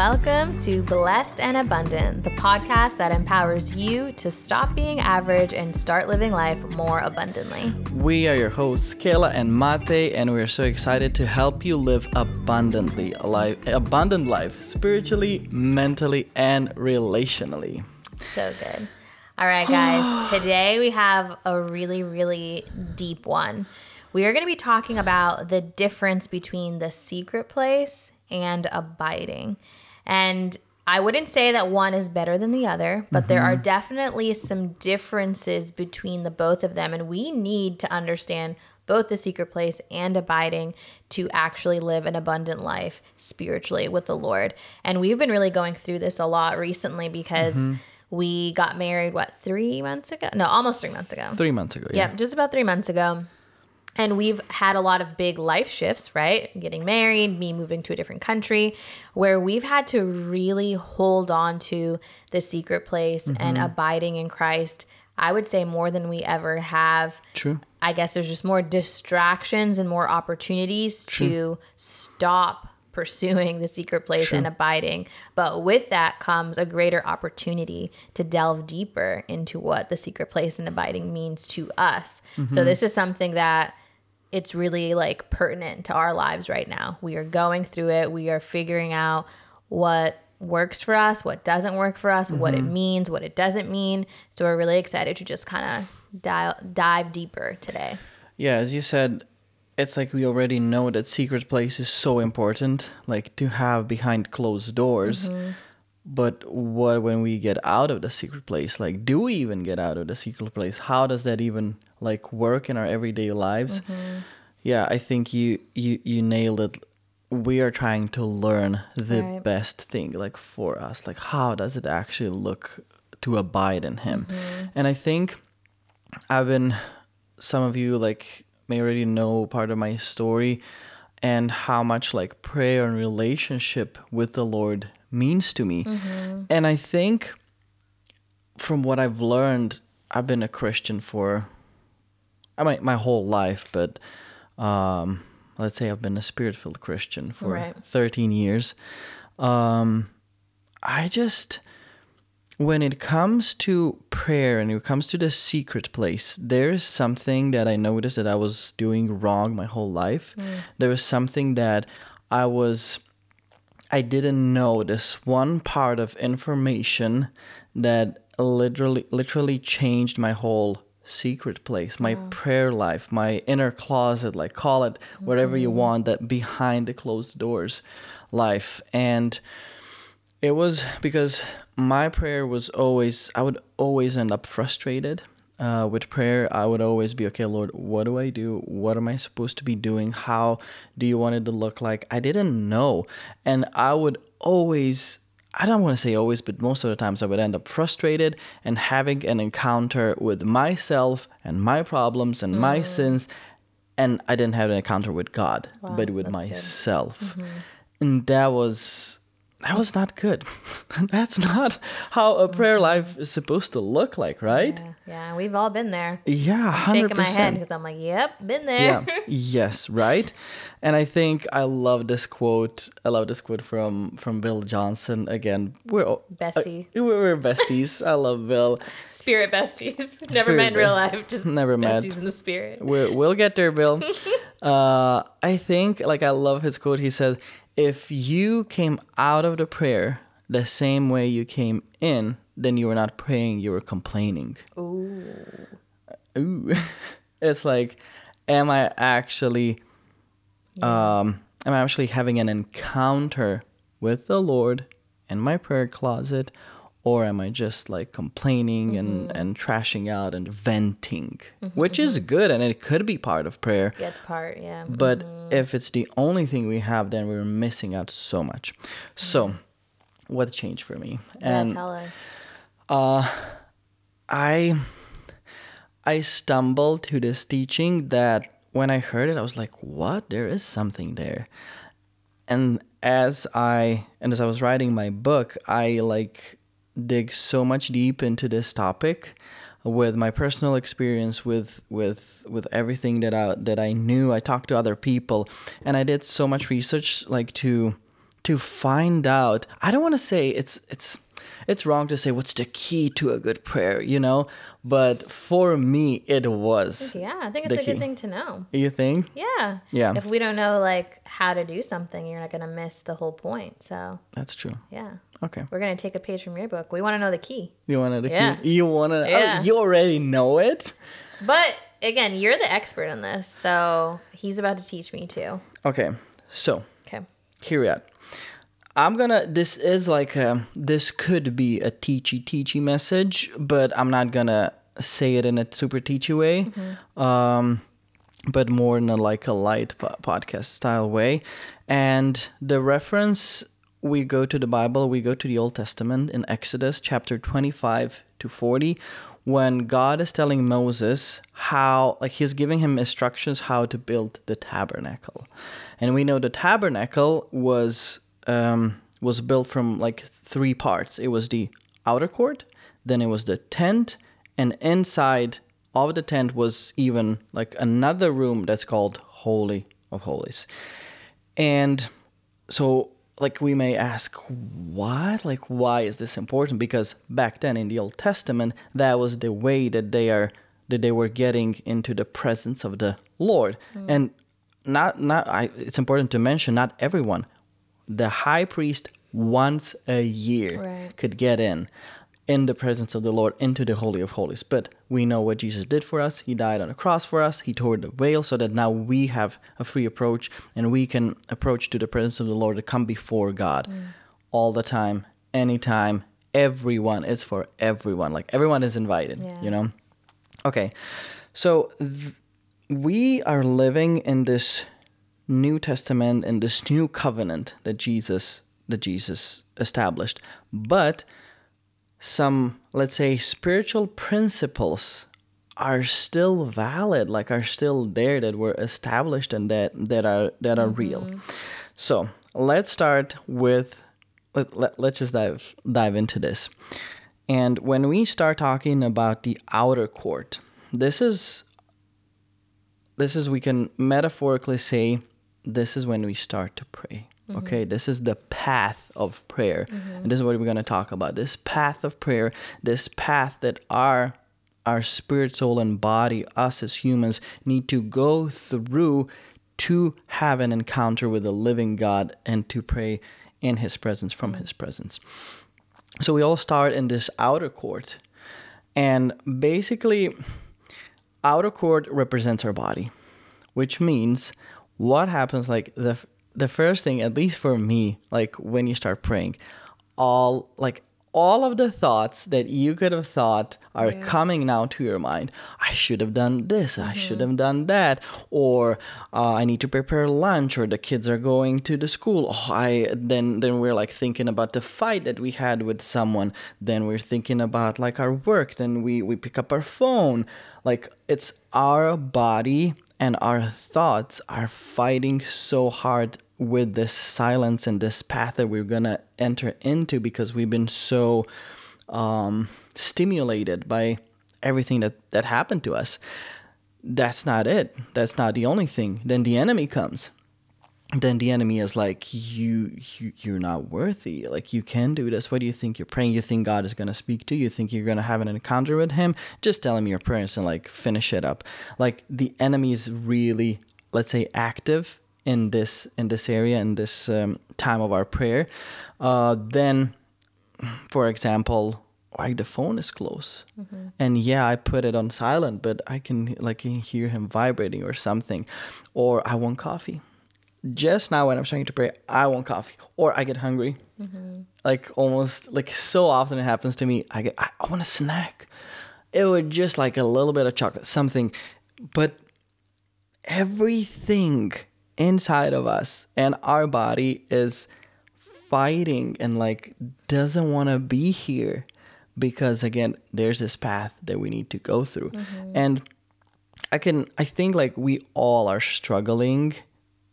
Welcome to Blessed and Abundant, the podcast that empowers you to stop being average and start living life more abundantly. We are your hosts, Kayla and Matej, and we're so excited to help you live abundantly, a life, abundant life, spiritually, mentally, and relationally. So good. All right, guys. Today we have a really, really deep one. We are going to be talking about the difference between the secret place and abiding. And I wouldn't say that one is better than the other, but mm-hmm. there are definitely some differences between the both of them. And we need to understand both the secret place and abiding to actually live an abundant life spiritually with the Lord. And we've been really going through this a lot recently because. Mm-hmm. We got married, what, three months ago? No, almost three months ago. Three months ago, yeah. Yep, just about three months ago and we've had a lot of big life shifts, right? Getting married, me moving to a different country, where we've had to really hold on to the secret place mm-hmm. and abiding in Christ. I would say more than we ever have. True. I guess there's just more distractions and more opportunities True. to stop pursuing the secret place True. and abiding. But with that comes a greater opportunity to delve deeper into what the secret place and abiding means to us. Mm-hmm. So this is something that it's really like pertinent to our lives right now. We are going through it. We are figuring out what works for us, what doesn't work for us, mm-hmm. what it mm-hmm. means, what it doesn't mean. So we're really excited to just kind of dive deeper today. Yeah, as you said, it's like we already know that secret place is so important, like to have behind closed doors. Mm-hmm. But what when we get out of the secret place? Like, do we even get out of the secret place? How does that even like work in our everyday lives? Mm-hmm. Yeah, I think you you you nailed it. We are trying to learn the right. best thing, like for us. Like, how does it actually look to abide in Him? Mm-hmm. And I think I've been. Some of you like may already know part of my story and how much like prayer and relationship with the Lord means to me. Mm-hmm. And I think from what I've learned, I've been a Christian for I mean my whole life, but um, let's say I've been a spirit-filled Christian for right. 13 years. Um, I just when it comes to prayer and it comes to the secret place, there is something that I noticed that I was doing wrong my whole life. Mm. There was something that I was I didn't know this one part of information that literally literally changed my whole secret place, my oh. prayer life, my inner closet, like call it whatever mm-hmm. you want, that behind the closed doors life. And it was because my prayer was always, I would always end up frustrated. Uh, with prayer, I would always be, okay, Lord, what do I do? What am I supposed to be doing? How do you want it to look like? I didn't know. And I would always, I don't want to say always, but most of the times I would end up frustrated and having an encounter with myself and my problems and mm. my sins. And I didn't have an encounter with God, wow, but with myself. Mm-hmm. And that was that was not good. That's not how a prayer mm-hmm. life is supposed to look like, right? Yeah, yeah we've all been there. Yeah, I'm shaking my head because I'm like, "Yep, been there." Yeah, yes, right. And I think I love this quote. I love this quote from from Bill Johnson. Again, we're bestie. Uh, we're, besties. I love Bill. Spirit besties. Never spirit met in real life. Just never met. Besties in the spirit. we we'll get there, Bill. uh, I think like I love his quote. He said if you came out of the prayer the same way you came in, then you were not praying, you were complaining. Ooh. Ooh. it's like, am I actually yeah. um am I actually having an encounter with the Lord in my prayer closet or am I just like complaining mm-hmm. and, and trashing out and venting, mm-hmm, which is mm-hmm. good and it could be part of prayer. Yeah, it's part, yeah. But mm-hmm. if it's the only thing we have, then we're missing out so much. So, mm-hmm. what changed for me? Yeah, and tell us. Uh, I I stumbled to this teaching that when I heard it, I was like, "What? There is something there." And as I and as I was writing my book, I like dig so much deep into this topic with my personal experience with with with everything that I that I knew I talked to other people and I did so much research like to to find out. I don't want to say it's it's it's wrong to say what's the key to a good prayer, you know, but for me it was. Yeah, I think it's a good thing to know. You think? Yeah. Yeah. If we don't know like how to do something, you're not gonna miss the whole point. So That's true. yeah. Okay. We're gonna take a page from your book. We wanna know the key. You wanted the Yeah. key? You wanna? Yeah. Oh, you already know it. But again, you're the expert on this, so he's about to teach me too. Okay. So Okay. here we are. I'm gonna. This is like a. This could be a teachy teachy message, but I'm not gonna say it in a super teachy way. Hmm. Um, but more in a like a light po- podcast style way. And the reference we go to the Bible, we go to the Old Testament in Exodus chapter 25 to 40 when God is telling Moses how like he's giving him instructions how to build the tabernacle. And we know the tabernacle was um, was built from like three parts. It was the outer court, then it was the tent, and inside of the tent was even like another room that's called Holy of Holies. And so like we may ask what like why is this important? Because back then in the old testament that was the way that they are that they were getting into the presence of the lord. Mm. And not not I, it's important to mention not everyone. The high priest once a year Right. could get in in the presence of the Lord into the Holy of Holies. But we know what Jesus did for us. He died on the cross for us. He tore the veil so that now we have a free approach and we can approach to the presence of the Lord to come before God mm. all the time, anytime, everyone. It's for everyone. Like everyone is invited, Yeah. you know? Okay. So th- we are living in this New Testament in this new covenant that Jesus that Jesus established. But some let's say spiritual principles are still valid, like are still there that were established and that that are that are mm-hmm. real. So let's start with let, let, let's just dive dive into this. And when we start talking about the outer court, this is this is we can metaphorically say this is when we start to pray Mm-hmm. okay this is the path of prayer. And mm-hmm. this is what we're going to talk about. This path of prayer this path that our our spirit soul and body us as humans need to go through to have an encounter with the living god and to pray in his presence from his presence. So we all start in this outer court and basically outer court represents our body which means what happens like the the first thing at least for me like when you start praying all like all of the thoughts that you could have thought are coming now to your mind. I should have done this. I should have done that. Or uh, i need to prepare lunch or the kids are going to the school. Oh, i then then we're like thinking about the fight that we had with someone. Then we're thinking about like our work. Then we we pick up our phone. Like it's our body and our thoughts are fighting so hard with this silence and this path that we're gonna enter into because we've been so um, stimulated by everything that that happened to us. That's not it. That's not the only thing. Then the enemy comes. Then the enemy is like, you, you, you're not worthy. Like you can do this. What do you think you're praying? You think God is gonna speak to you? You think you're gonna have an encounter with Him? Just tell Him your prayers and like finish it up. Like the enemy is really, let's say, active in this in this area in this um, time of our prayer. Uh, then, for example, like the phone is close, and yeah, I put it on silent, but I can like hear him vibrating or something, or I want coffee just now when I'm starting to pray, I want coffee or I get hungry. Like almost like so often it happens to me. I get I, I want a snack. It would just like a little bit of chocolate, something, but everything inside of us and our body is fighting and like doesn't want to be here because again there's this path that we need to go through and i can i think like we all are struggling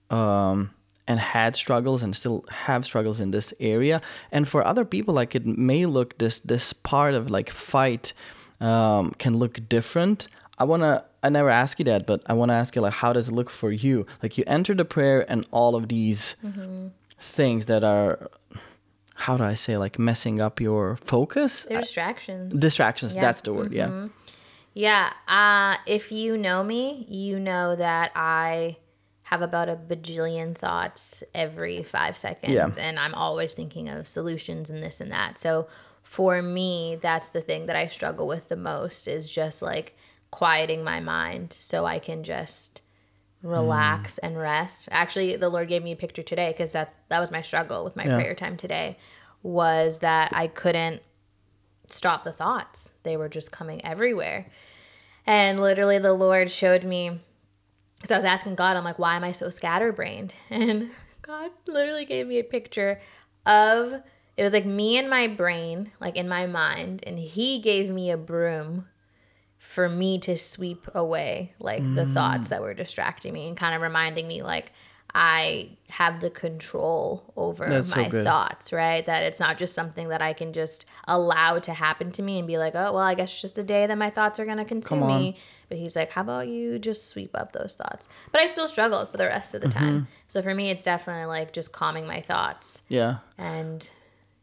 um, and had struggles and still have struggles in this area. And for other people, like it may look this this part of like fight um, can look different. I wanna I never ask you that, but I wanna ask you like how does it look for you? Like you enter the prayer and all of these things that are how do I say like messing up your focus? They're distractions. Distractions, Yeah. that's the word, yeah. Yeah. Uh, if you know me, you know that I have about a bajillion thoughts every five seconds. Yeah. And I'm always thinking of solutions and this and that. So for me, that's the thing that I struggle with the most is just like quieting my mind so I can just relax mm. and rest. Actually, the Lord gave me a picture today because that's that was my struggle with my Yeah. prayer time today was that I couldn't stop the thoughts. They were just coming everywhere. And literally, the Lord showed me because I was asking God, I'm like, why am I so scatterbrained? And God literally gave me a picture of it was like me and my brain, like in my mind, and He gave me a broom for me to sweep away like the thoughts that were distracting me and kind of reminding me like I have the control over That's my good. thoughts, right? That it's not just something that I can just allow to happen to me and be like, oh, well, I guess it's just a day that my thoughts are going to consume me. But he's like, how about you just sweep up those thoughts? But I still struggled for the rest of the Mm-hmm. time. So for me, it's definitely like just calming my thoughts. Yeah. And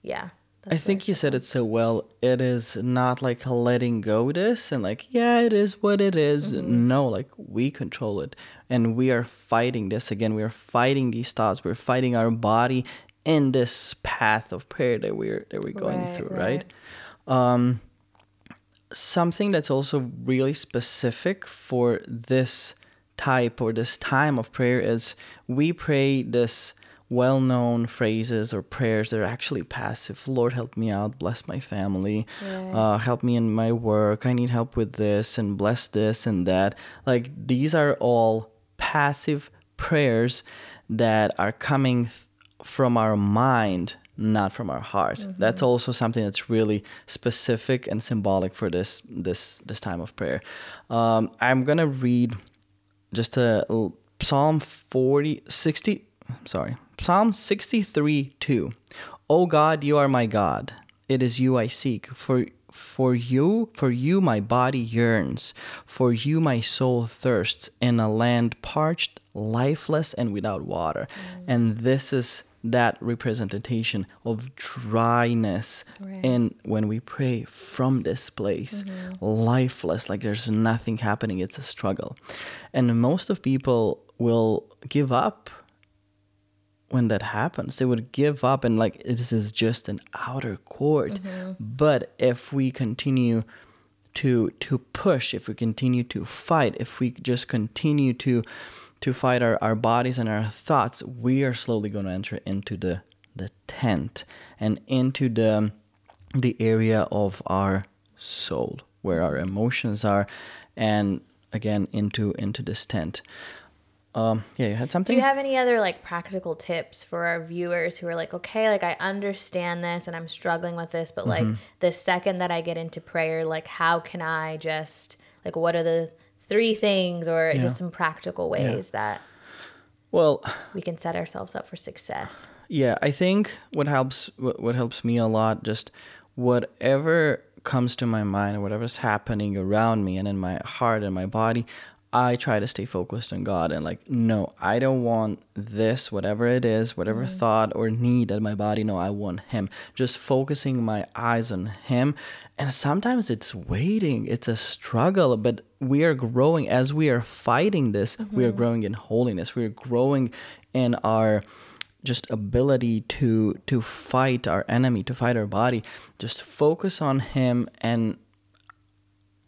yeah. I think you said it so well. It is not like letting go this and like, yeah, it is what it is. Mm-hmm. No, like we control it. And we are fighting this again. We are fighting these thoughts. We're fighting our body in this path of prayer that we're that we're going Right, through, right. right? something that's also really specific for this type or this time of prayer is we pray this well-known phrases or prayers that are actually passive. Lord help me out. Bless my family. Uh, help me in my work. I need help with this and bless this and that. Like these are all passive prayers that are coming th- from our mind not from our heart. That's also something that's really specific and symbolic for this this this time of prayer. Um, i'm gonna read just a l- psalm 40 60 sorry psalm 63 2 o god you are my god. It is you i seek. For for you for you my body yearns. For you my soul thirsts in a land parched lifeless and without water. Mm. And this is that representation of dryness Right. and when we pray from this place. Mm-hmm. Lifeless like there's nothing happening. It's a struggle. And most of people will give up when that happens they would give up and like this is just an outer court. Mm-hmm. But if we continue to to push if we continue to fight if we just continue to to fight our, our bodies and our thoughts we are slowly going to enter into the the tent and into the the area of our soul where our emotions are and again into into this tent um yeah you had something. Do you have any other like practical tips for our viewers who are like, okay, like I understand this and I'm struggling with this, but like the second that I get into prayer, like how can I just like what are the three things or Yeah. just some practical ways that well we can set ourselves up for success? Yeah, I think what helps what, what helps me a lot just whatever comes to my mind or whatever's happening around me and in my heart and my body, I try to stay focused on God and like no, I don't want this whatever it is, whatever mm-hmm. thought or need that my body no, I want him. Just focusing my eyes on him. And sometimes it's waiting, it's a struggle, but we are growing. As we are fighting this, we are mm-hmm. growing in holiness. We are growing in our just ability to to fight our enemy to fight our body. Just focus on him and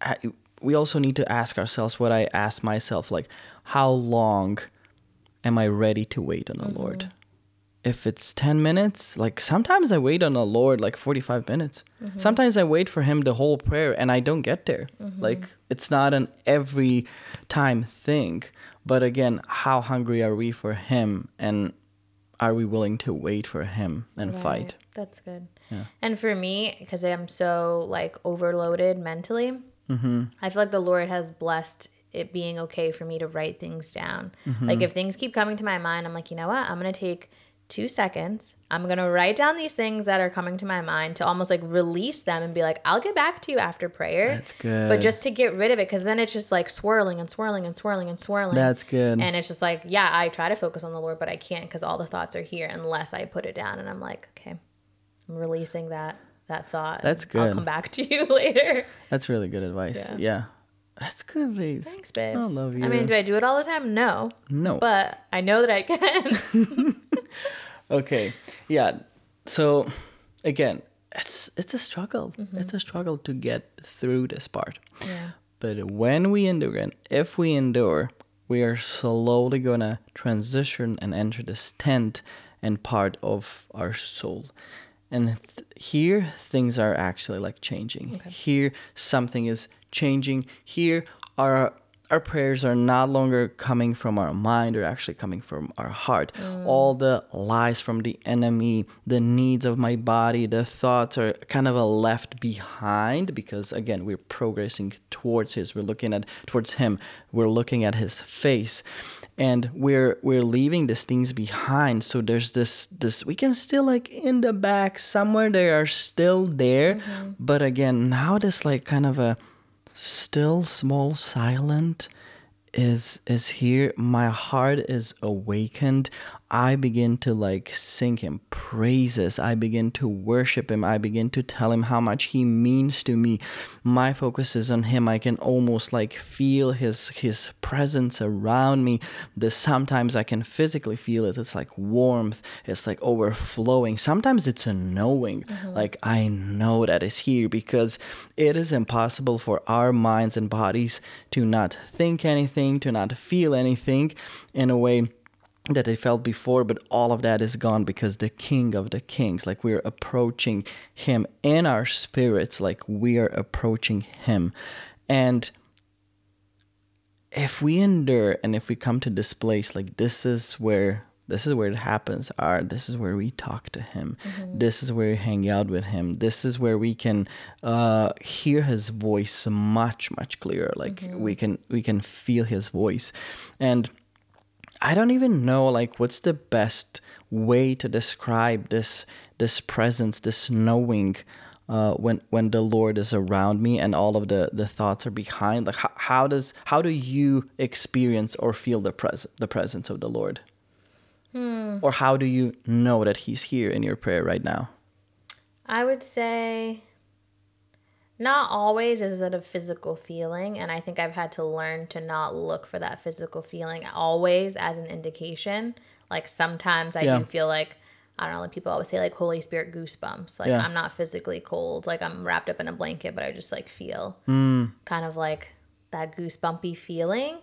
I, we also need to ask ourselves what i asked myself like how long am i ready to wait on the mm-hmm. lord? If it's 10 minutes like sometimes i wait on the lord like 45 minutes. Mm-hmm. Sometimes i wait for him the whole prayer and i don't get there. Mm-hmm. Like it's not an every time thing. But again how hungry are we for him and are we willing to wait for him and Right. fight? That's good. Yeah. And for me, because I'm so like overloaded mentally, Mm-hmm. I feel like the Lord has blessed it being okay for me to write things down. Mm-hmm. Like if things keep coming to my mind, I'm like, you know what? I'm gonna take two seconds. I'm going to write down these things that are coming to my mind to almost like release them and be like, I'll get back to you after prayer. That's good. But just to get rid of it, because then it's just like swirling and swirling and swirling and swirling. That's good. And it's just like, yeah, I try to focus on the Lord, but I can't because all the thoughts are here unless I put it down and I'm like, okay, I'm releasing that that thought. That's good. I'll come back to you later. That's really good advice. Yeah. Yeah. That's good, babes. Thanks, babes. I love you. I mean, do I do it all the time? No. no. But I know that I can. Okay. Yeah. So again, it's it's a struggle. Mm-hmm. It's a struggle to get through this part. yeah. But when we endure and if we endure, we are slowly gonna transition and enter this tent and part of our soul. And th- here things are actually like changing. Here something is changing. Here our our prayers are not longer coming from our mind, they're actually coming from our heart. Mm. All the lies from the enemy, the needs of my body, the thoughts are kind of a left behind because again, we're progressing towards his. We're looking at towards him. We're looking at his face. And we're we're leaving these things behind. So there's this this we can still like in the back somewhere they are still there. Mm-hmm. But again, now this like kind of a still small silent is is here my heart is awakened i begin to like sing him praises. I begin to worship him. I begin to tell him how much he means to me. My focus is on him. I can almost like feel his his presence around me. The sometimes i can physically feel it. It's like warmth. It's like overflowing. Sometimes it's a knowing. Mm-hmm. Like i know that is here because it is impossible for our minds and bodies to not think anything to not feel anything in a way that they felt before, but all of that is gone because the King of the Kings, like we're approaching Him in our spirits, like we are approaching Him. And if we endure and if we come to this place, like this is where this is where it happens are this is where we talk to him. This is where we hang out with him. This is where we can uh, hear his voice much much clearer. Like we can we can feel his voice. And I don't even know like what's the best way to describe this this presence, this knowing uh, when when the Lord is around me and all of the the thoughts are behind. Like how, how does how do you experience or feel the pres the presence of the Lord? Or how do you know that He's here in your prayer right now? I would say not always is it a physical feeling. And I think I've had to learn to not look for that physical feeling always as an indication. Like sometimes I Yeah. do feel like, I don't know, like people always say like Holy Spirit goosebumps. Like Yeah. I'm not physically cold. Like I'm wrapped up in a blanket, but I just like feel Mm. kind of like that goosebumpy feeling.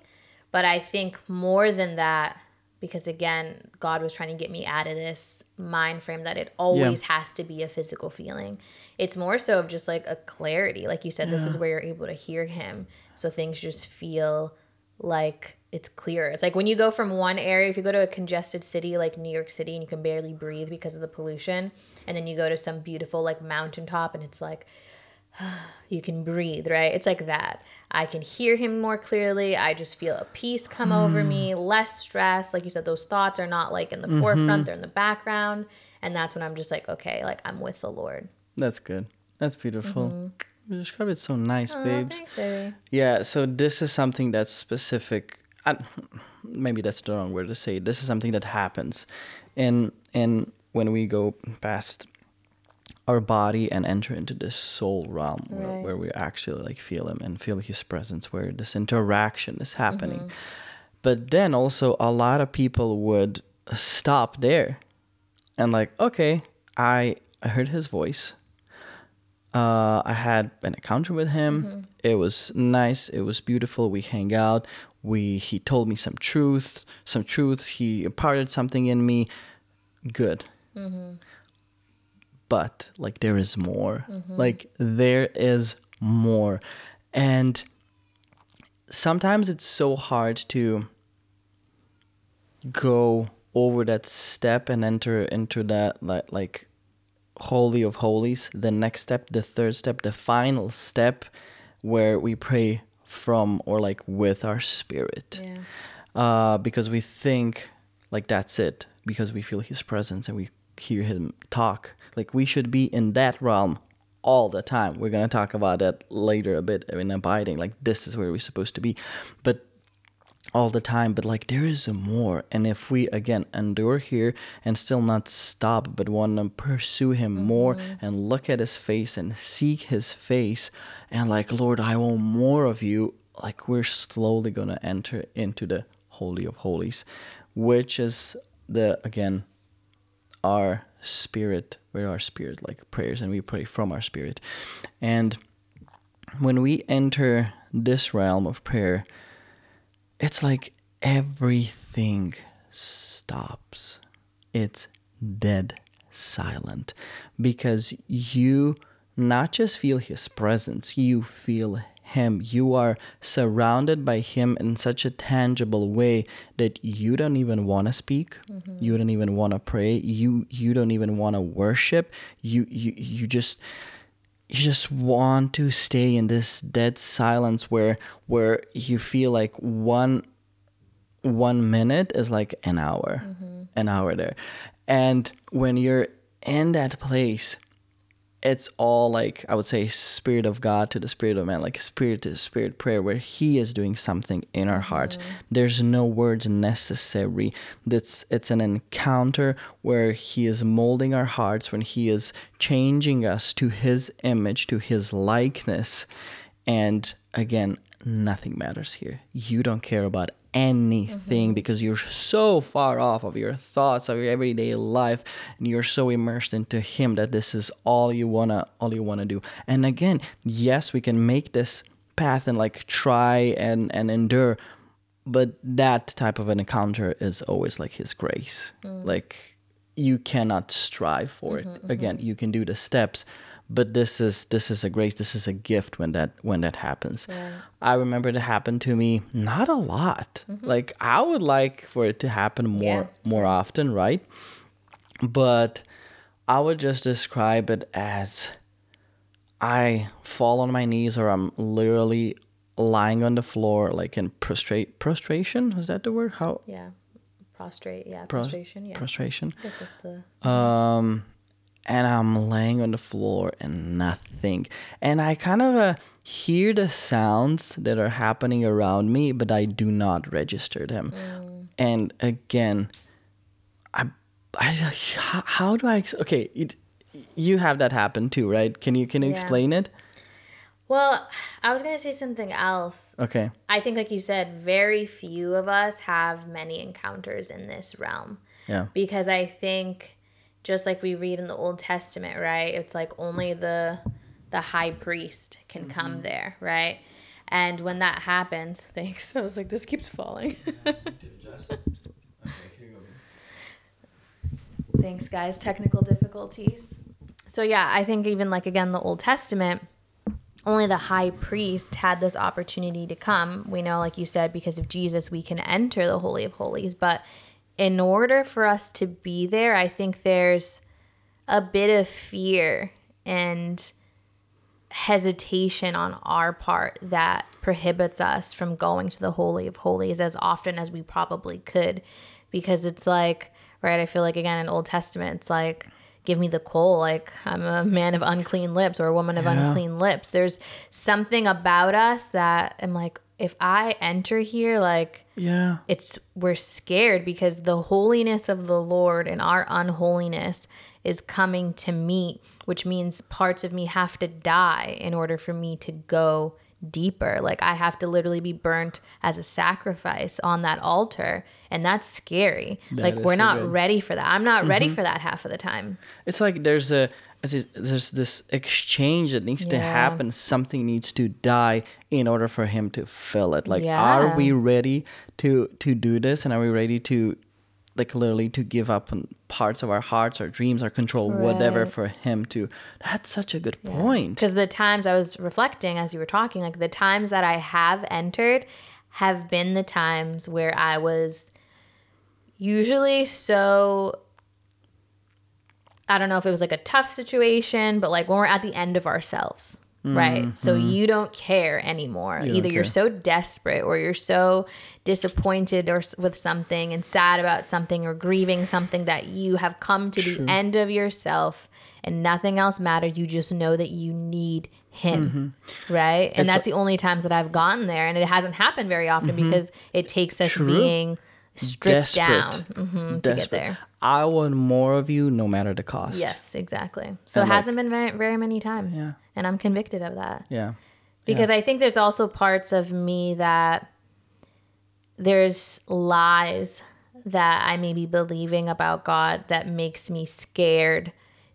But I think more than that, because again, God was trying to get me out of this mind frame that it always has to be a physical feeling. It's more so of just like a clarity. Like you said, this is where you're able to hear Him. So things just feel like it's clear. It's like when you go from one area, if you go to a congested city like New York City and you can barely breathe because of the pollution, and then you go to some beautiful like mountaintop and it's like, you can breathe, right? It's like that. I can hear him more clearly. I just feel a peace come over me, mm. less stress. Like you said, those thoughts are not like in the mm-hmm. forefront, they're in the background. And that's when I'm just like, okay, like I'm with the Lord. That's good. That's beautiful. Mm-hmm. You describe it so nice, Oh, babes. thanks. Yeah, so this is something that's specific. I, maybe that's the wrong word to say. This is something that happens, and and when we go past our body and enter into this soul realm where, Right. where we actually like feel him and feel his presence, where this interaction is happening. Mm-hmm. But then also a lot of people would stop there, and like, okay, I I heard his voice uh, I had an encounter with him. Mm-hmm. It was nice. It was beautiful. We hang out. We he told me some truth, some truths. He imparted something in me. Good. Mm-hmm. But like there is more. Like there is more, and sometimes it's so hard to go over that step and enter into that like like holy of holies the next step the third step the final step where we pray from or like with our spirit Yeah. uh, because we think like that's it because we feel his presence and we hear him talk. Like we should be in that realm all the time. We're to talk about that later a bit in abiding. Like this is where we're supposed to be. But all the time but like there is a more and if we again endure here and still not stop but want to pursue him mm-hmm. more and look at his face and seek his face and like lord i want more of you like we're slowly going to enter into the holy of holies which is the again our spirit where our spirit like prayers and we pray from our spirit and when we enter this realm of prayer it's like everything stops. It's dead silent because you not just feel his presence, you feel him. You are surrounded by him in such a tangible way that you don't even want to speak. Mm-hmm. You don't even want to pray. You you don't even want to worship. You you you just you just want to stay in this dead silence where where you feel like one one minute is like an hour mm-hmm. an hour there and when you're in that place it's all like I would say spirit of God to the spirit of man, like spirit to spirit prayer, where He is doing something in our hearts. Mm-hmm. There's no words necessary. That's it's an encounter where He is molding our hearts, when He is changing us to His image, to His likeness. And again, nothing matters here. You don't care about anything mm-hmm. because you're so far off of your thoughts of your everyday life and you're so immersed into him that this is all you wanna all you wanna do and again yes we can make this path and like try and and endure but that type of an encounter is always like his grace mm. like you cannot strive for mm-hmm, it mm-hmm. again you can do the steps but this is this is a grace this is a gift when that when that happens. Yeah. i remember it happened to me not a lot. Mm-hmm. like i would like for it to happen more yeah. more often right? But i would just describe it as i fall on my knees or i'm literally lying on the floor like in prostrate prostration? Is that the word? How yeah. Prostrate yeah prostration yeah. prostration. The... um and I'm laying on the floor and nothing. And I kind of uh, hear the sounds that are happening around me, but I do not register them. Mm. And again, I, I how, how do I okay, it, you have that happen too, right? Can you can you yeah. explain it? Well, I was going to say something else. Okay. I think like you said, very few of us have many encounters in this realm. Yeah. Because I think just like we read in the Old Testament, right? It's like only the the high priest can mm-hmm. come there, right? And when that happens, thanks. I was like, this keeps falling. thanks, guys. Technical difficulties. So yeah, I think even like again the Old Testament, only the high priest had this opportunity to come. We know, like you said, because of Jesus, we can enter the Holy of Holies, but in order for us to be there, I think there's a bit of fear and hesitation on our part that prohibits us from going to the Holy of Holies as often as we probably could. Because it's like, right, I feel like again in Old Testament, it's like, give me the coal, like I'm a man of unclean lips or a woman of yeah. unclean lips. There's something about us that I'm like, if I enter here, like, yeah, it's we're scared because the holiness of the Lord and our unholiness is coming to meet, which means parts of me have to die in order for me to go deeper. Like I have to literally be burnt as a sacrifice on that altar. And that's scary. That like we're so not good. ready for that. I'm not mm-hmm. ready for that half of the time. It's like there's a there's this exchange that needs yeah. to happen. Something needs to die in order for him to fill it. Like, yeah. are we ready to to do this? And are we ready to, like, literally to give up on parts of our hearts, our dreams, our control, right. whatever, for him to? That's such a good yeah. point. Because the times I was reflecting as you were talking, like the times that I have entered, have been the times where I was usually so I don't know if it was like a tough situation, but like when we're at the end of ourselves, right? So you don't care anymore. Mm-hmm. don't Either you're so desperate or you're so disappointed or with something and sad about something or grieving something that you have come to the end of yourself and nothing else matters. You just know that you need him, right? And Mm-hmm. It's that's the only times that I've gotten there, and it hasn't happened very often because it takes us Mm-hmm. True. being stripped down mhm, to get there. I want more of you, no matter the cost. Yes, exactly. So And, it like- hasn't been very, very many times, Yeah. And I'm convicted of that Yeah. because I think there's also parts of me that there's lies that I may be believing about God that makes me scared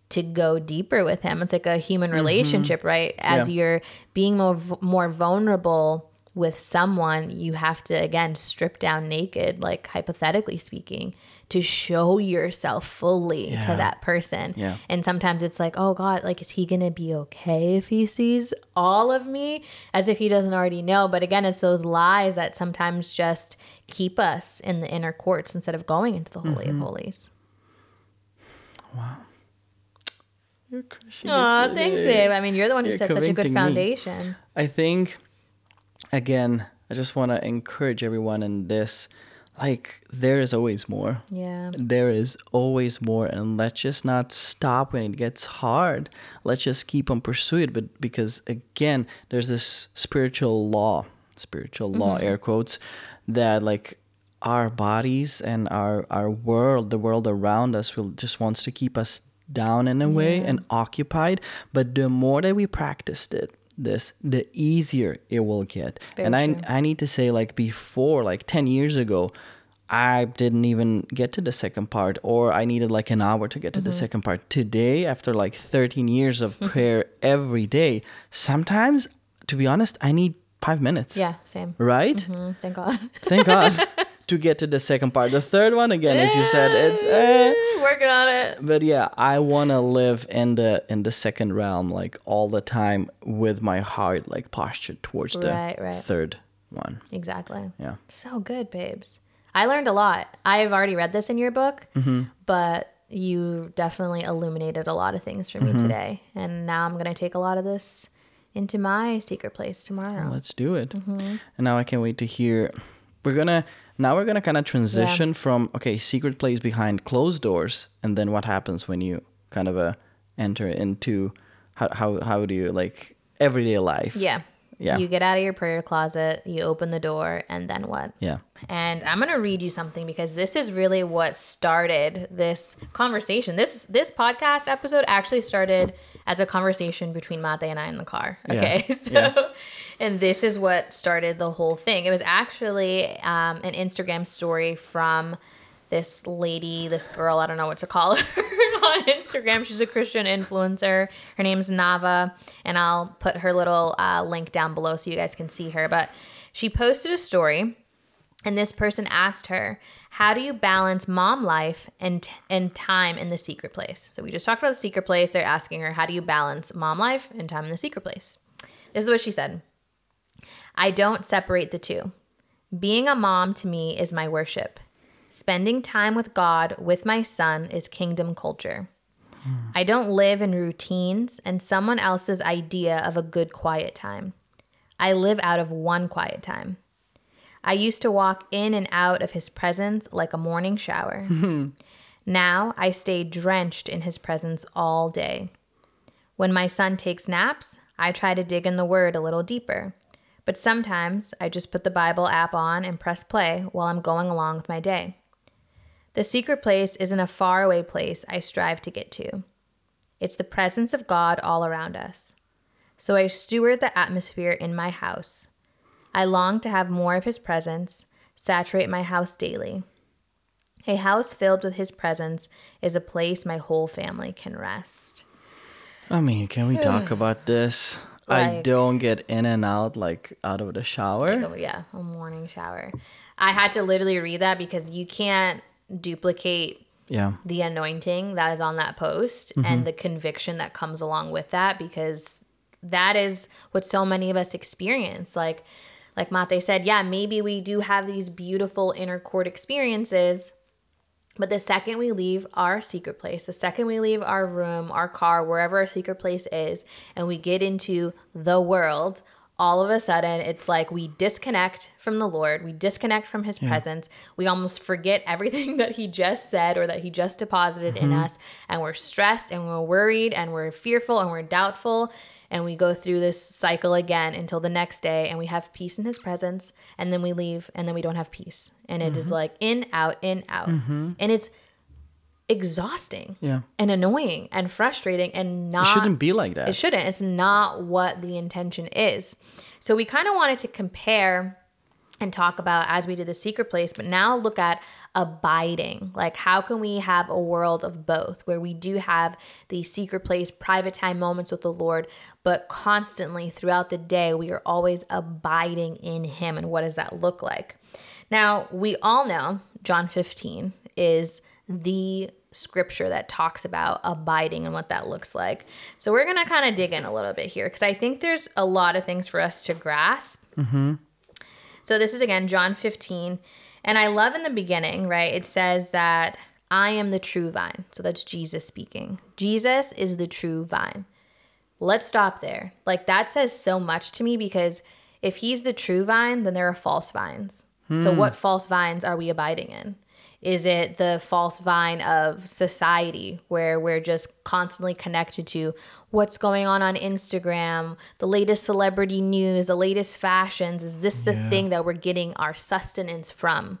to go deeper with him. It's like a human relationship, right? As Mm-hmm. Yeah. you're being more more vulnerable with someone, you have to again strip down naked, like hypothetically speaking, to show yourself fully Yeah. to that person. Yeah. And sometimes it's like, oh God, like, is he going to be okay if he sees all of me? As if he doesn't already know. But again, it's those lies that sometimes just keep us in the inner courts instead of going into the Holy Mm-hmm. of Holies. Wow. You're crushing Aw, thanks, babe. I mean, you're the one who You're set such a good convicting me. foundation. I think, again, I just want to encourage everyone in this. Like, there is always more. Yeah. There is always more, and let's just not stop when it gets hard. Let's just keep on pursuing it. But because again, there's this spiritual law, spiritual law, Mm-hmm. air quotes, that like our bodies and our our world, the world around us, will just wants to keep us down in a way Yeah. and occupied. But the more that we practiced it, this, the easier it will get. Very and I true. I need to say like before, like ten years ago, I didn't even get to the second part, or I needed like an hour to get to the Mm-hmm. second part. Today, after like 13 years of prayer every day, sometimes, to be honest, I need five minutes. Yeah, same. Right? Mm, thank God. Thank God to get to the second part. The third one, again, as you said, it's. Eh. Working on it. But yeah, I want to live in the in the second realm like all the time with my heart like postured towards the Right, right. third one. Exactly. Yeah. So good, babes. I learned a lot. I've already read this in your book, Mm-hmm. but you definitely illuminated a lot of things for me Mm-hmm. today. And now I'm going to take a lot of this into my secret place tomorrow. Let's do it. Mm-hmm. And now I can't wait to hear. We're gonna now we're gonna kind of transition from okay, secret place behind closed doors, and then what happens when you kind of uh, enter into how how how do you like everyday life? Yeah. Yeah. You get out of your prayer closet, you open the door, and then what? Yeah. And I'm to read you something because this is really what started this conversation. This this podcast episode actually started as a conversation between Matej and I in the car. Yeah. Okay. So Yeah. and this is what started the whole thing. It was actually um, an Instagram story from this lady, this girl, I don't know what to call her on Instagram. She's a Christian influencer. Her name's Nava, and I'll put her little uh, link down below so you guys can see her. But she posted a story, and this person asked her, "How do you balance mom life and and time in the secret place?" So we just talked about the secret place. They're asking her, "How do you balance mom life and time in the secret place?" This is what she said. I don't separate the two. Being a mom to me is my worship. Spending time with God with my son is kingdom culture. Hmm. I don't live in routines and someone else's idea of a good quiet time. I live out of one quiet time. I used to walk in and out of his presence like a morning shower. now I stay drenched in his presence all day. When my son takes naps, I try to dig in the word a little deeper. But sometimes I just put the Bible app on and press play while I'm going along with my day. The secret place isn't a faraway place I strive to get to. It's the presence of God all around us. So I steward the atmosphere in my house. I long to have more of His presence, saturate my house daily. A house filled with His presence is a place my whole family can rest. I mean, can we talk about this? I don't get in and out like out of the shower. Oh, yeah, a morning shower. I had to literally read that because you can't duplicate Yeah. the anointing that is on that post and mm-hmm. the conviction that comes along with that because that is what so many of us experience like like Matej said yeah maybe we do have these beautiful inner court experiences But the second we leave our secret place, the second we leave our room, our car, wherever our secret place is, and we get into the world, all of a sudden it's like we disconnect from the Lord, we disconnect from his presence. We almost forget everything that he just said or that he just deposited in mm-hmm. us, and we're stressed and we're worried and we're fearful and we're doubtful. And we go through this cycle again until the next day, and we have peace in his presence, and then we leave, and then we don't have peace. And it is mm-hmm. like in, out, in, out. Mm-hmm. And it's exhausting Yeah. and annoying and frustrating and not It shouldn't be like that. it shouldn't. It's not what the intention is. So we kind of wanted to compare and talk about as we did the secret place, but now look at abiding. Like, how can we have a world of both where we do have the secret place, private time moments with the Lord, but constantly throughout the day, we are always abiding in Him. And what does that look like? Now, we all know John 15 is the scripture that talks about abiding and what that looks like. So we're going to kind of dig in a little bit here because I think there's a lot of things for us to grasp. Mm-hmm. So this is again John 15. And I love in the beginning, right? It says that I am the true vine. So that's Jesus speaking. Jesus is the true vine. Let's stop there. Like that says so much to me because if he's the true vine, then there are false vines. So hmm. what false vines are we abiding in? Is it the false vine of society where we're just constantly connected to what's going on on Instagram, the latest celebrity news, the latest fashions? Is this the Yeah. thing that we're getting our sustenance from?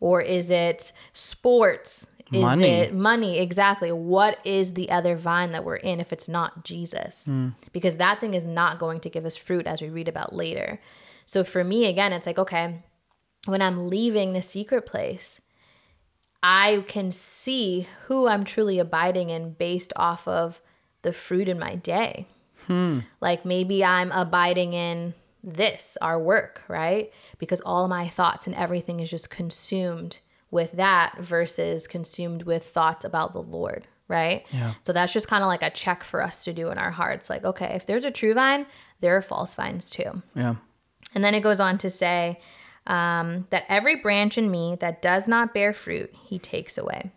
Or is it sports? Is Money. it money? Exactly. What is the other vine that we're in if it's not Jesus? Hmm. Because that thing is not going to give us fruit as we read about later. So for me, again, it's like, okay, when I'm leaving the secret place, I can see who I'm truly abiding in based off of the fruit in my day. Hmm. Like maybe I'm abiding in this, our work, right? Because all my thoughts and everything is just consumed with that versus consumed with thoughts about the Lord, right? Yeah. So that's just kind of like a check for us to do in our hearts. Like, okay, if there's a true vine, there are false vines too. Yeah. And then it goes on to say um, that every branch in me that does not bear fruit, he takes away.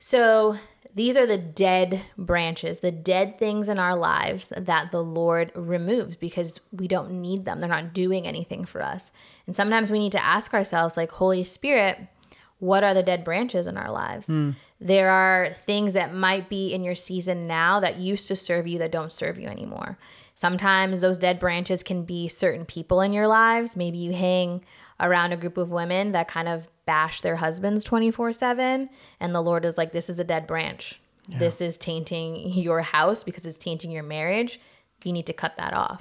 So these are the dead branches, the dead things in our lives that the Lord removes because we don't need them. They're not doing anything for us. And sometimes we need to ask ourselves, like, Holy Spirit, what are the dead branches in our lives? There are things that might be in your season now that used to serve you that don't serve you anymore. Sometimes those dead branches can be certain people in your lives. Maybe you hang around a group of women that kind of bash their husbands 24 7, and the Lord is like, This is a dead branch. This is tainting your house because it's tainting your marriage. You need to cut that off.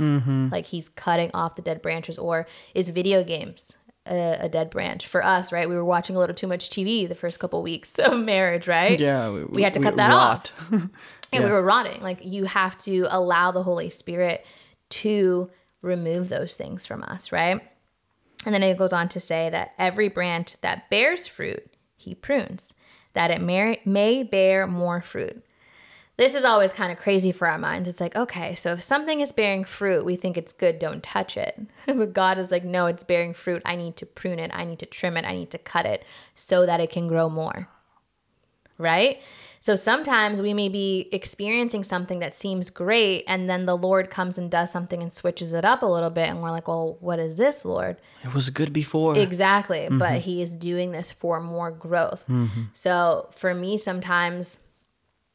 Like he's cutting off the dead branches, or is video games a, a dead branch for us, right? We were watching a little too much TV the first couple weeks of marriage, right? Yeah. We had to cut that off. and we were rotting. Like you have to allow the Holy Spirit to remove those things from us, right? And then it goes on to say that every branch that bears fruit, he prunes, that it may, may bear more fruit. This is always kind of crazy for our minds. It's like, okay, so if something is bearing fruit, we think it's good, don't touch it. but God is like, no, it's bearing fruit. I need to prune it. I need to trim it. I need to cut it so that it can grow more right? So sometimes we may be experiencing something that seems great, and then the Lord comes and does something and switches it up a little bit, and we're like, well, what is this, Lord? It was good before. Exactly. But mm-hmm. He is doing this for more growth. Mm-hmm. So for me, sometimes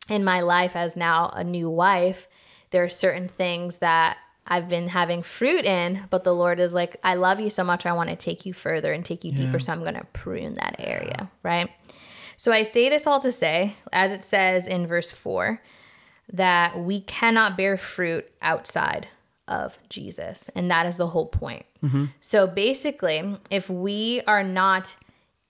in my life as now a new wife, there are certain things that I've been having fruit in, but the Lord is like, I love you so much. I want to take you further and take you deeper. So I'm going to prune that area, right? So I say this all to say, as it says in verse 4, that we cannot bear fruit outside of Jesus. And that is the whole point. Mm-hmm. So basically, if we are not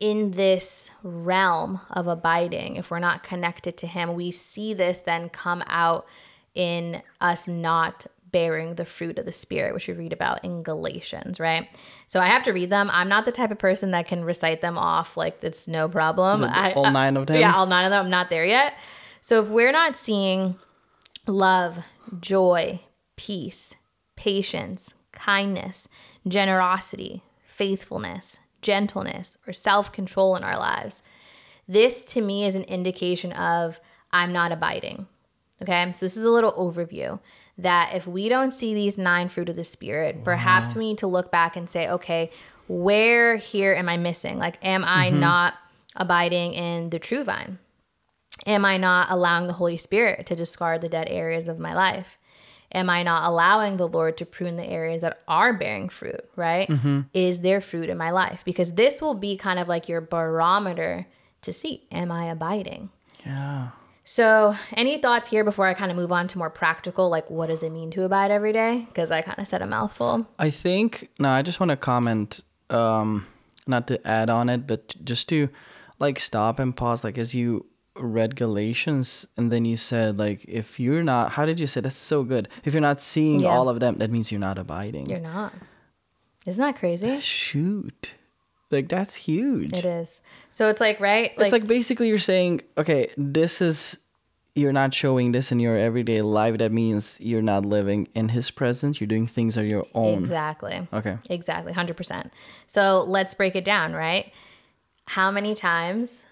in this realm of abiding, if we're not connected to Him, we see this then come out in us not bearing the fruit of the Spirit, which we read about in Galatians, right? So I have to read them. I'm not the type of person that can recite them off like it's no problem. The- I, all uh, nine of them? Yeah, all nine of them. I'm not there yet. So if we're not seeing love, joy, peace, patience, kindness, generosity, faithfulness, gentleness, or self control in our lives, this to me is an indication of I'm not abiding. Okay, so this is a little overview that if we don't see these nine fruit of the spirit, perhaps we need to look back and say, okay, where here am I missing? Like, am I mm-hmm. not abiding in the true vine? Am I not allowing the Holy Spirit to discard the dead areas of my life? Am I not allowing the Lord to prune the areas that are bearing fruit, right? Mm-hmm. Is there fruit in my life? Because this will be kind of like your barometer to see, am I abiding? Yeah. So, any thoughts here before I kind of move on to more practical, like what does it mean to abide every day? Because I kind of said a mouthful. I think no, I just want to comment um not to add on it, but just to like stop and pause like as you read Galatians and then you said like if you're not how did you say that's so good. If you're not seeing Yeah. all of them, that means you're not abiding. You're not. Isn't that crazy? Shoot. Like that's huge. It is. So it's like, right? It's like basically you're saying, okay, this is you're not showing this in your everyday life. That means you're not living in His presence. You're doing things on your own. exactly. Okay. Exactly, 100%. So let's break it down, right? How many times,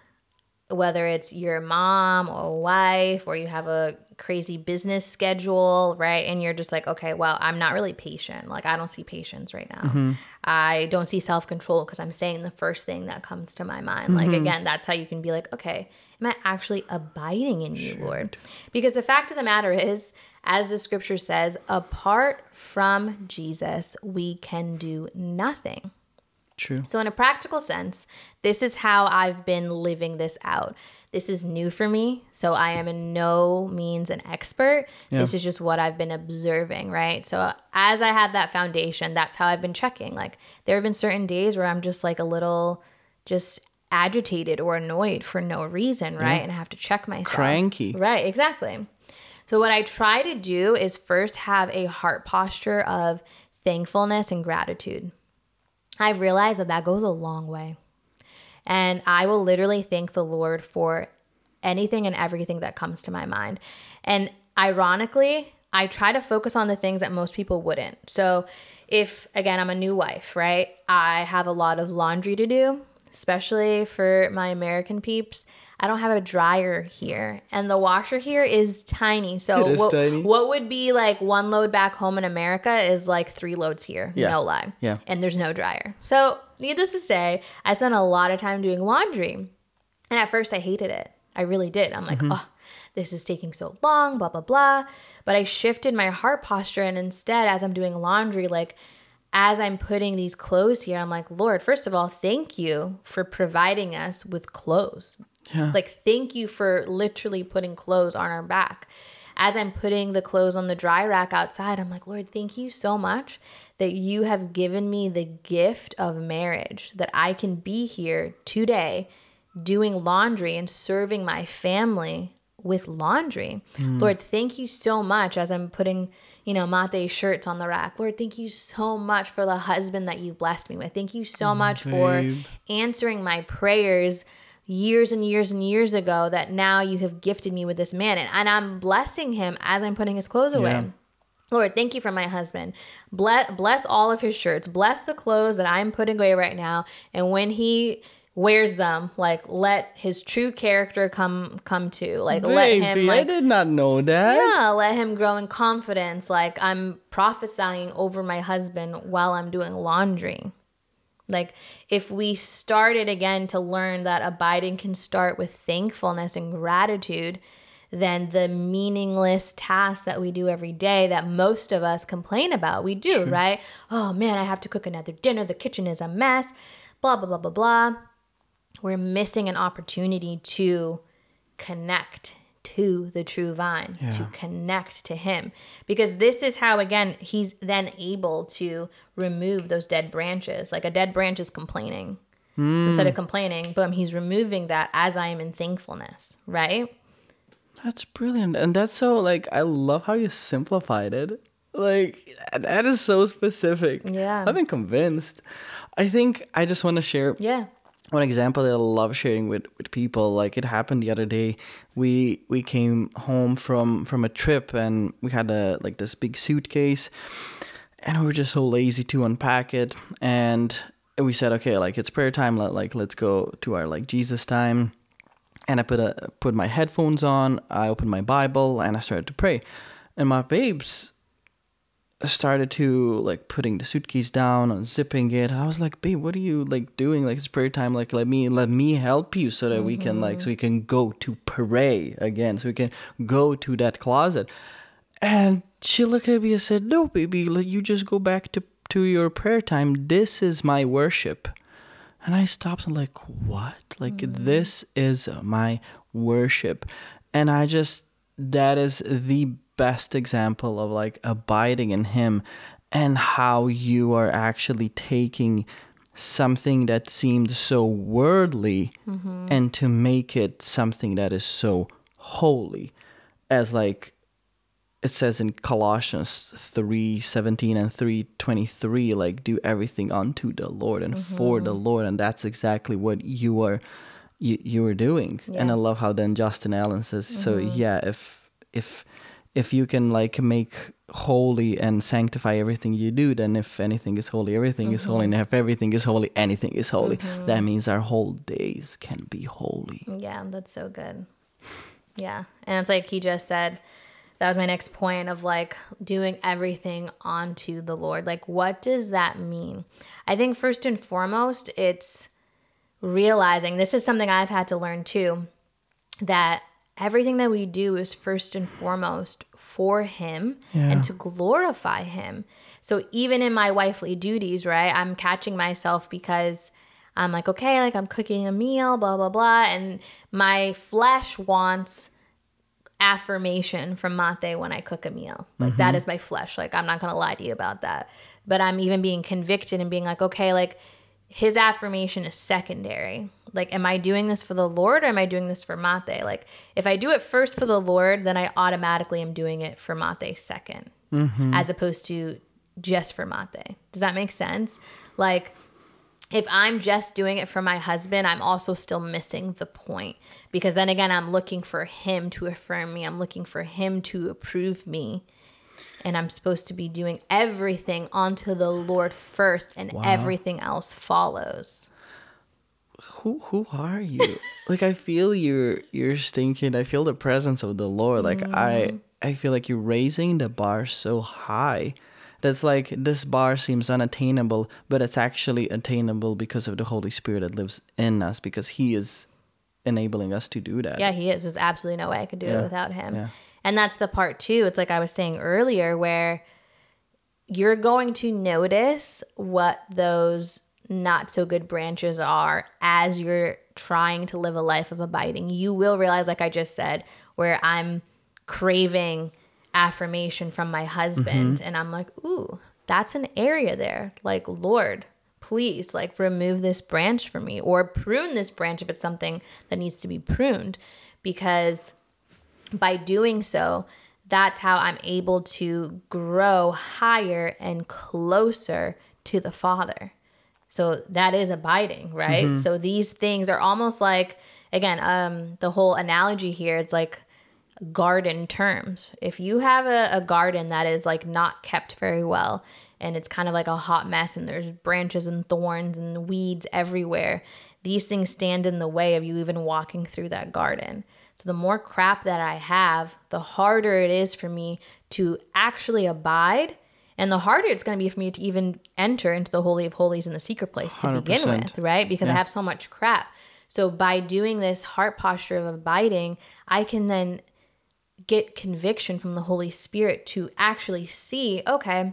whether it's your mom or wife, or you have a crazy business schedule, right? And you're just like, okay, well, I'm not really patient. Like, I don't see patience right now. Mm-hmm. I don't see self control because I'm saying the first thing that comes to my mind. Like, mm-hmm. again, that's how you can be like, okay, am I actually abiding in you, Lord? Because the fact of the matter is, as the scripture says, apart from Jesus, we can do nothing. True. So, in a practical sense, this is how I've been living this out. This is new for me. So, I am in no means an expert. This is just what I've been observing, right? So, as I have that foundation, that's how I've been checking. Like, there have been certain days where I'm just like a little just agitated or annoyed for no reason, right? And I have to check myself. Cranky. Right, exactly. So, what I try to do is first have a heart posture of thankfulness and gratitude. I've realized that that goes a long way. And I will literally thank the Lord for anything and everything that comes to my mind. And ironically, I try to focus on the things that most people wouldn't. So, if again, I'm a new wife, right? I have a lot of laundry to do, especially for my American peeps. I don't have a dryer here, and the washer here is tiny. So, is what, tiny. what would be like one load back home in America is like three loads here. Yeah. No lie. Yeah. And there's no dryer. So, needless to say, I spent a lot of time doing laundry. And at first, I hated it. I really did. I'm like, oh, this is taking so long, blah, blah, blah. But I shifted my heart posture. And instead, as I'm doing laundry, like, as I'm putting these clothes here, I'm like, Lord, first of all, thank you for providing us with clothes. Like, thank you for literally putting clothes on our back. As I'm putting the clothes on the dry rack outside, I'm like, Lord, thank you so much that you have given me the gift of marriage, that I can be here today doing laundry and serving my family with laundry. Hmm. Lord, thank you so much as I'm putting, you know, Matej's shirts on the rack. Lord, thank you so much for the husband that you blessed me with. Thank you so mm-hmm, much for answering my prayers years and years and years ago that now you have gifted me with this man. And, and I'm blessing him as I'm putting his clothes away. Yeah. Lord, thank you for my husband. Bless, bless all of his shirts. Bless the clothes that I'm putting away right now. And when he wears them, like let his true character come come to. Like let Baby, him I did not know that. yeah, let him grow in confidence. Like I'm prophesying over my husband while I'm doing laundry. Like if we started again to learn that abiding can start with thankfulness and gratitude, then the meaningless tasks that we do every day that most of us complain about, we do, right? Oh man, I have to cook another dinner. The kitchen is a mess. Blah blah blah blah blah. We're missing an opportunity to connect to the true vine, to connect to him. Because this is how, again, he's then able to remove those dead branches. Like a dead branch is complaining. Hmm. Instead of complaining, boom, he's removing that as I am in thankfulness, right? That's brilliant. And that's so like I love how you simplified it. Like that is so specific. Yeah. I've been convinced. I think I just want to share Yeah. One example that I love sharing with, with people. Like it happened the other day. We we came home from from a trip and we had a like this big suitcase and we were just so lazy to unpack it and we said okay like it's prayer time let, like let's go to our like jesus time and I put a put my headphones on. I opened my Bible and I started to pray, and my babes started to like putting the suitcase down, and zipping it. I was like, "Babe, what are you like doing? Like it's prayer time. Like let me let me help you so that mm-hmm. we can like so we can go to pray again, so we can go to that closet." And she looked at me and said, "No, baby, like you just go back to to your prayer time. This is my worship." And I stopped and like, "What? Like mm-hmm. this is my worship." And I just that is the best example of like abiding in him and how you are actually taking something that seemed so worldly mm-hmm. and to make it something that is so holy as like it says in Colossians 3:17 and 3:23 like do everything unto the Lord and mm-hmm. for the Lord and that's exactly what you are you, you are doing yeah. and I love how then Justin Allen says mm-hmm. so yeah if if if you can like make holy and sanctify everything you do, then if anything is holy, everything mm-hmm. is holy. And if everything is holy, anything is holy. Mm-hmm. That means our whole days can be holy. Yeah, that's so good. Yeah. And it's like he just said, that was my next point of like doing everything onto the Lord. Like, what does that mean? I think first and foremost, it's realizing this is something I've had to learn too that everything that we do is first and foremost for him yeah. and to glorify him. So even in my wifely duties, right, I'm catching myself because I'm like, okay, like I'm cooking a meal, blah, blah, blah. And my flesh wants affirmation from Matej when I cook a meal. Like mm-hmm. that is my flesh. Like I'm not going to lie to you about that. But I'm even being convicted and being like, okay, like his affirmation is secondary. Like, am I doing this for the Lord or am I doing this for Matej? Like, if I do it first for the Lord, then I automatically am doing it for Matej 2nd mm-hmm. as opposed to just for Matej. Does that make sense? Like, if I'm just doing it for my husband, I'm also still missing the point because then again, I'm looking for him to affirm me, I'm looking for him to approve me and I'm supposed to be doing everything onto the Lord first, and wow. everything else follows. Who who are you? like I feel you're you're stinking. I feel the presence of the Lord. Like mm. I I feel like you're raising the bar so high. That's like this bar seems unattainable, but it's actually attainable because of the Holy Spirit that lives in us, because He is enabling us to do that. Yeah, He is. There's absolutely no way I could do yeah. it without Him. Yeah. And that's the part too. It's like I was saying earlier where you're going to notice what those not so good branches are as you're trying to live a life of abiding. You will realize, like I just said, where I'm craving affirmation from my husband mm-hmm. and I'm like, ooh, that's an area there. Like, Lord, please, like, remove this branch for me or prune this branch if it's something that needs to be pruned because by doing so, that's how I'm able to grow higher and closer to the Father. So that is abiding, right? Mm-hmm. So these things are almost like again, um the whole analogy here it's like garden terms. If you have a, a garden that is like not kept very well and it's kind of like a hot mess and there's branches and thorns and weeds everywhere, these things stand in the way of you even walking through that garden. So the more crap that I have, the harder it is for me to actually abide. And the harder it's going to be for me to even enter into the Holy of Holies in the secret place to 100%. begin with, right? Because yeah. I have so much crap. So by doing this heart posture of abiding, I can then get conviction from the Holy Spirit to actually see, okay,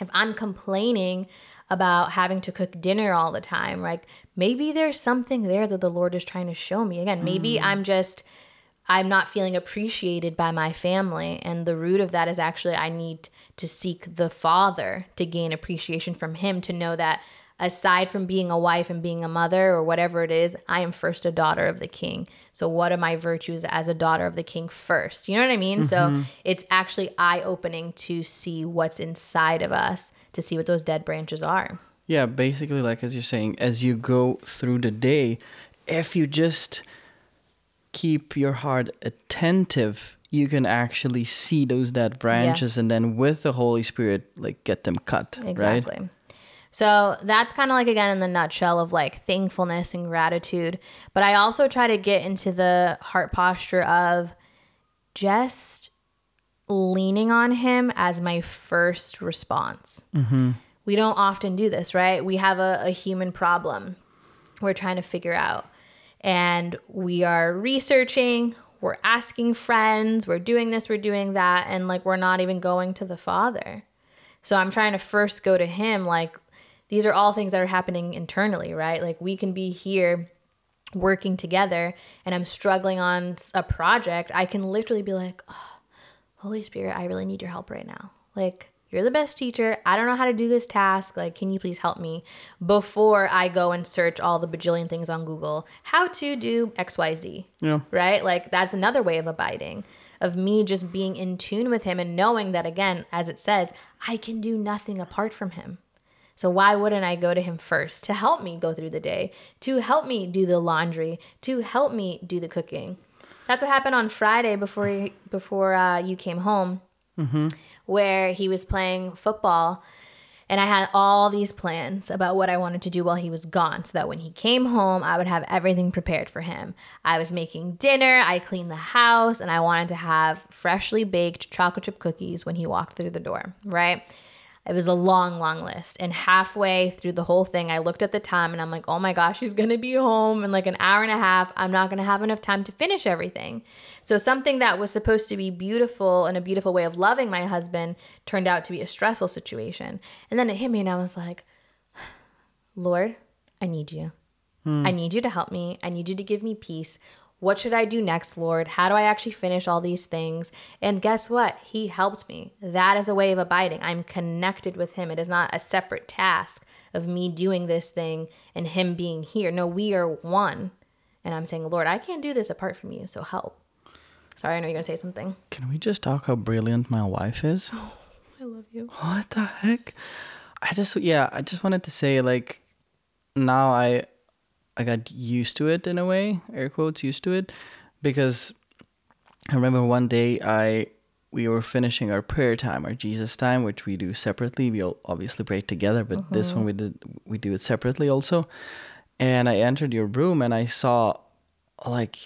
if I'm complaining about having to cook dinner all the time, like maybe there's something there that the Lord is trying to show me. Again, maybe mm. I'm just I'm not feeling appreciated by my family. And the root of that is actually I need to seek the Father to gain appreciation from Him to know that aside from being a wife and being a mother or whatever it is, I am first a daughter of the King. So, what are my virtues as a daughter of the King first? You know what I mean? Mm-hmm. So, it's actually eye opening to see what's inside of us, to see what those dead branches are. Yeah, basically, like as you're saying, as you go through the day, if you just keep your heart attentive, you can actually see those dead branches yeah. and then with the Holy Spirit, like get them cut. Exactly. Right? So that's kind of like, again, in the nutshell of like thankfulness and gratitude. But I also try to get into the heart posture of just leaning on Him as my first response. Mm-hmm. We don't often do this, right? We have a, a human problem we're trying to figure out. And we are researching, we're asking friends, we're doing this, we're doing that, and like we're not even going to the Father. So I'm trying to first go to Him. Like these are all things that are happening internally, right? Like we can be here working together and I'm struggling on a project. I can literally be like, oh, Holy Spirit, I really need your help right now. Like, you're the best teacher. I don't know how to do this task. Like, can you please help me before I go and search all the bajillion things on Google? How to do XYZ. Yeah. Right? Like, that's another way of abiding, of me just being in tune with Him and knowing that, again, as it says, I can do nothing apart from Him. So why wouldn't I go to him first to help me go through the day, to help me do the laundry, to help me do the cooking? That's what happened on Friday before he, before uh, you came home, Mm-hmm. where he was playing football, and I had all these plans about what I wanted to do while he was gone, so that when he came home, I would have everything prepared for him. I was making dinner, I cleaned the house, and I wanted to have freshly baked chocolate chip cookies when he walked through the door. Right. It was a long, long list. And halfway through the whole thing, I looked at the time and I'm like, oh my gosh, he's gonna be home in like an hour and a half. I'm not gonna have enough time to finish everything. So, something that was supposed to be beautiful and a beautiful way of loving my husband turned out to be a stressful situation. And then it hit me and I was like, Lord, I need you. I hmm. need you to help me. I need you to give me peace. What should I do next, Lord? How do I actually finish all these things? And guess what? He helped me. That is a way of abiding. I'm connected with Him. It is not a separate task of me doing this thing and Him being here. No, we are one. And I'm saying, Lord, I can't do this apart from you. So help. Sorry, I know you're going to say something. Can we just talk how brilliant my wife is? I love you. What the heck? I just yeah, I just wanted to say like now I I got used to it in a way, air quotes used to it because I remember one day I we were finishing our prayer time, our Jesus time, which we do separately. We all obviously pray together, but this one mm-hmm. we did we do it separately also. And I entered your room and I saw like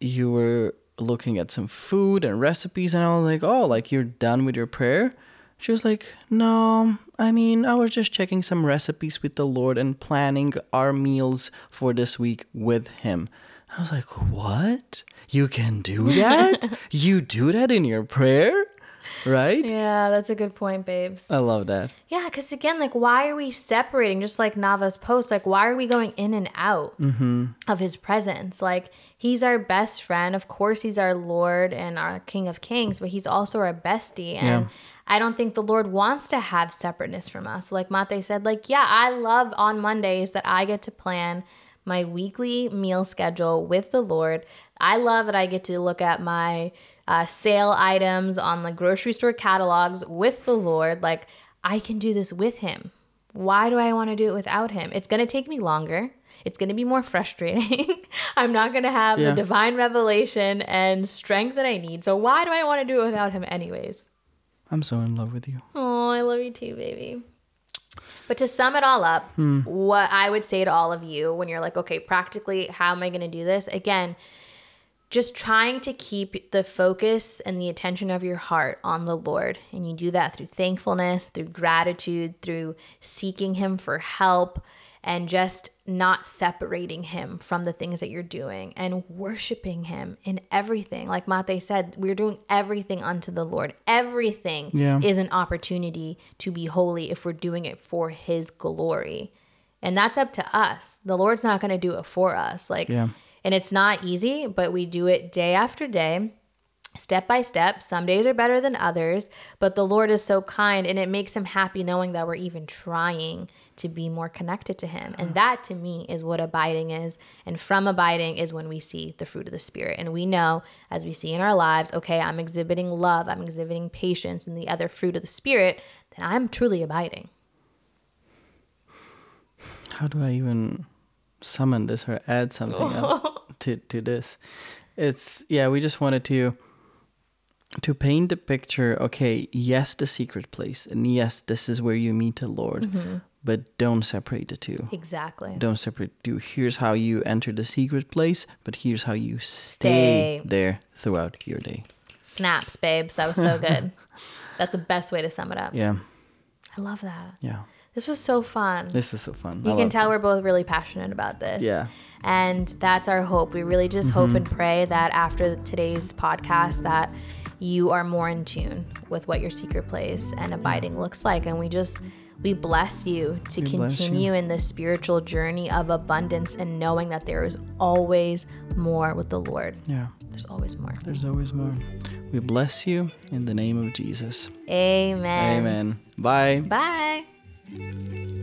you were looking at some food and recipes and I was like, "Oh, like you're done with your prayer?" She was like, "No, I mean, I was just checking some recipes with the Lord and planning our meals for this week with him." I was like, "What? You can do that? you do that in your prayer?" Right? Yeah, that's a good point, babes. I love that. Yeah, because again, like, why are we separating? Just like Nava's post, like, why are we going in and out mm-hmm. of his presence? Like, he's our best friend. Of course, he's our Lord and our King of Kings, but he's also our bestie. And Yeah. I don't think the Lord wants to have separateness from us. Like Matej said, like, yeah, I love on Mondays that I get to plan my weekly meal schedule with the Lord. I love that I get to look at my uh, sale items on the grocery store catalogs with the Lord. Like, I can do this with Him. Why do I want to do it without Him? It's going to take me longer. It's going to be more frustrating. I'm not going to have Yeah. the divine revelation and strength that I need. So, why do I want to do it without Him, anyways? I'm so in love with you. Oh, I love you too, baby. But to sum it all up, what I would say to all of you when you're like, okay, practically, how am I going to do this? Again, just trying to keep the focus and the attention of your heart on the Lord. And you do that through thankfulness, through gratitude, through seeking Him for help, and just not separating Him from the things that you're doing and worshiping Him in everything. Like Matej said, we're doing everything unto the Lord. Everything Yeah. is an opportunity to be holy if we're doing it for His glory. And that's up to us. The Lord's not going to do it for us. Like, Yeah. And it's not easy, but we do it day after day, step by step. Some days are better than others, but the Lord is so kind and it makes him happy knowing that we're even trying to be more connected to him. And that to me is what abiding is. And from abiding is when we see the fruit of the Spirit. And we know, as we see in our lives, okay, I'm exhibiting love, I'm exhibiting patience, and the other fruit of the Spirit, then I'm truly abiding. how do I even summon this or add something up to to this? It's yeah, we just wanted to to paint the picture. Okay, yes, the secret place, and yes, this is where you meet the Lord. Mm-hmm. but don't separate the two. Exactly. Don't separate the two. Here's how you enter the secret place, but here's how you stay, Stay. there throughout your day. Snaps, babes. That was so good. That's the best way to sum it up. Yeah, I love that. yeah. This was so fun. This was so fun. you I can tell it. we're both really passionate about this. Yeah. And that's our hope. We really just hope and mm-hmm. pray that after today's podcast that you are more in tune with what your secret place and abiding looks like and we just we bless you to We bless you. continue in this spiritual journey of abundance and knowing that there is always more with the Lord. Yeah, There's always more. there's always more. We bless you in the name of Jesus. Amen. Amen. Bye. Bye. Música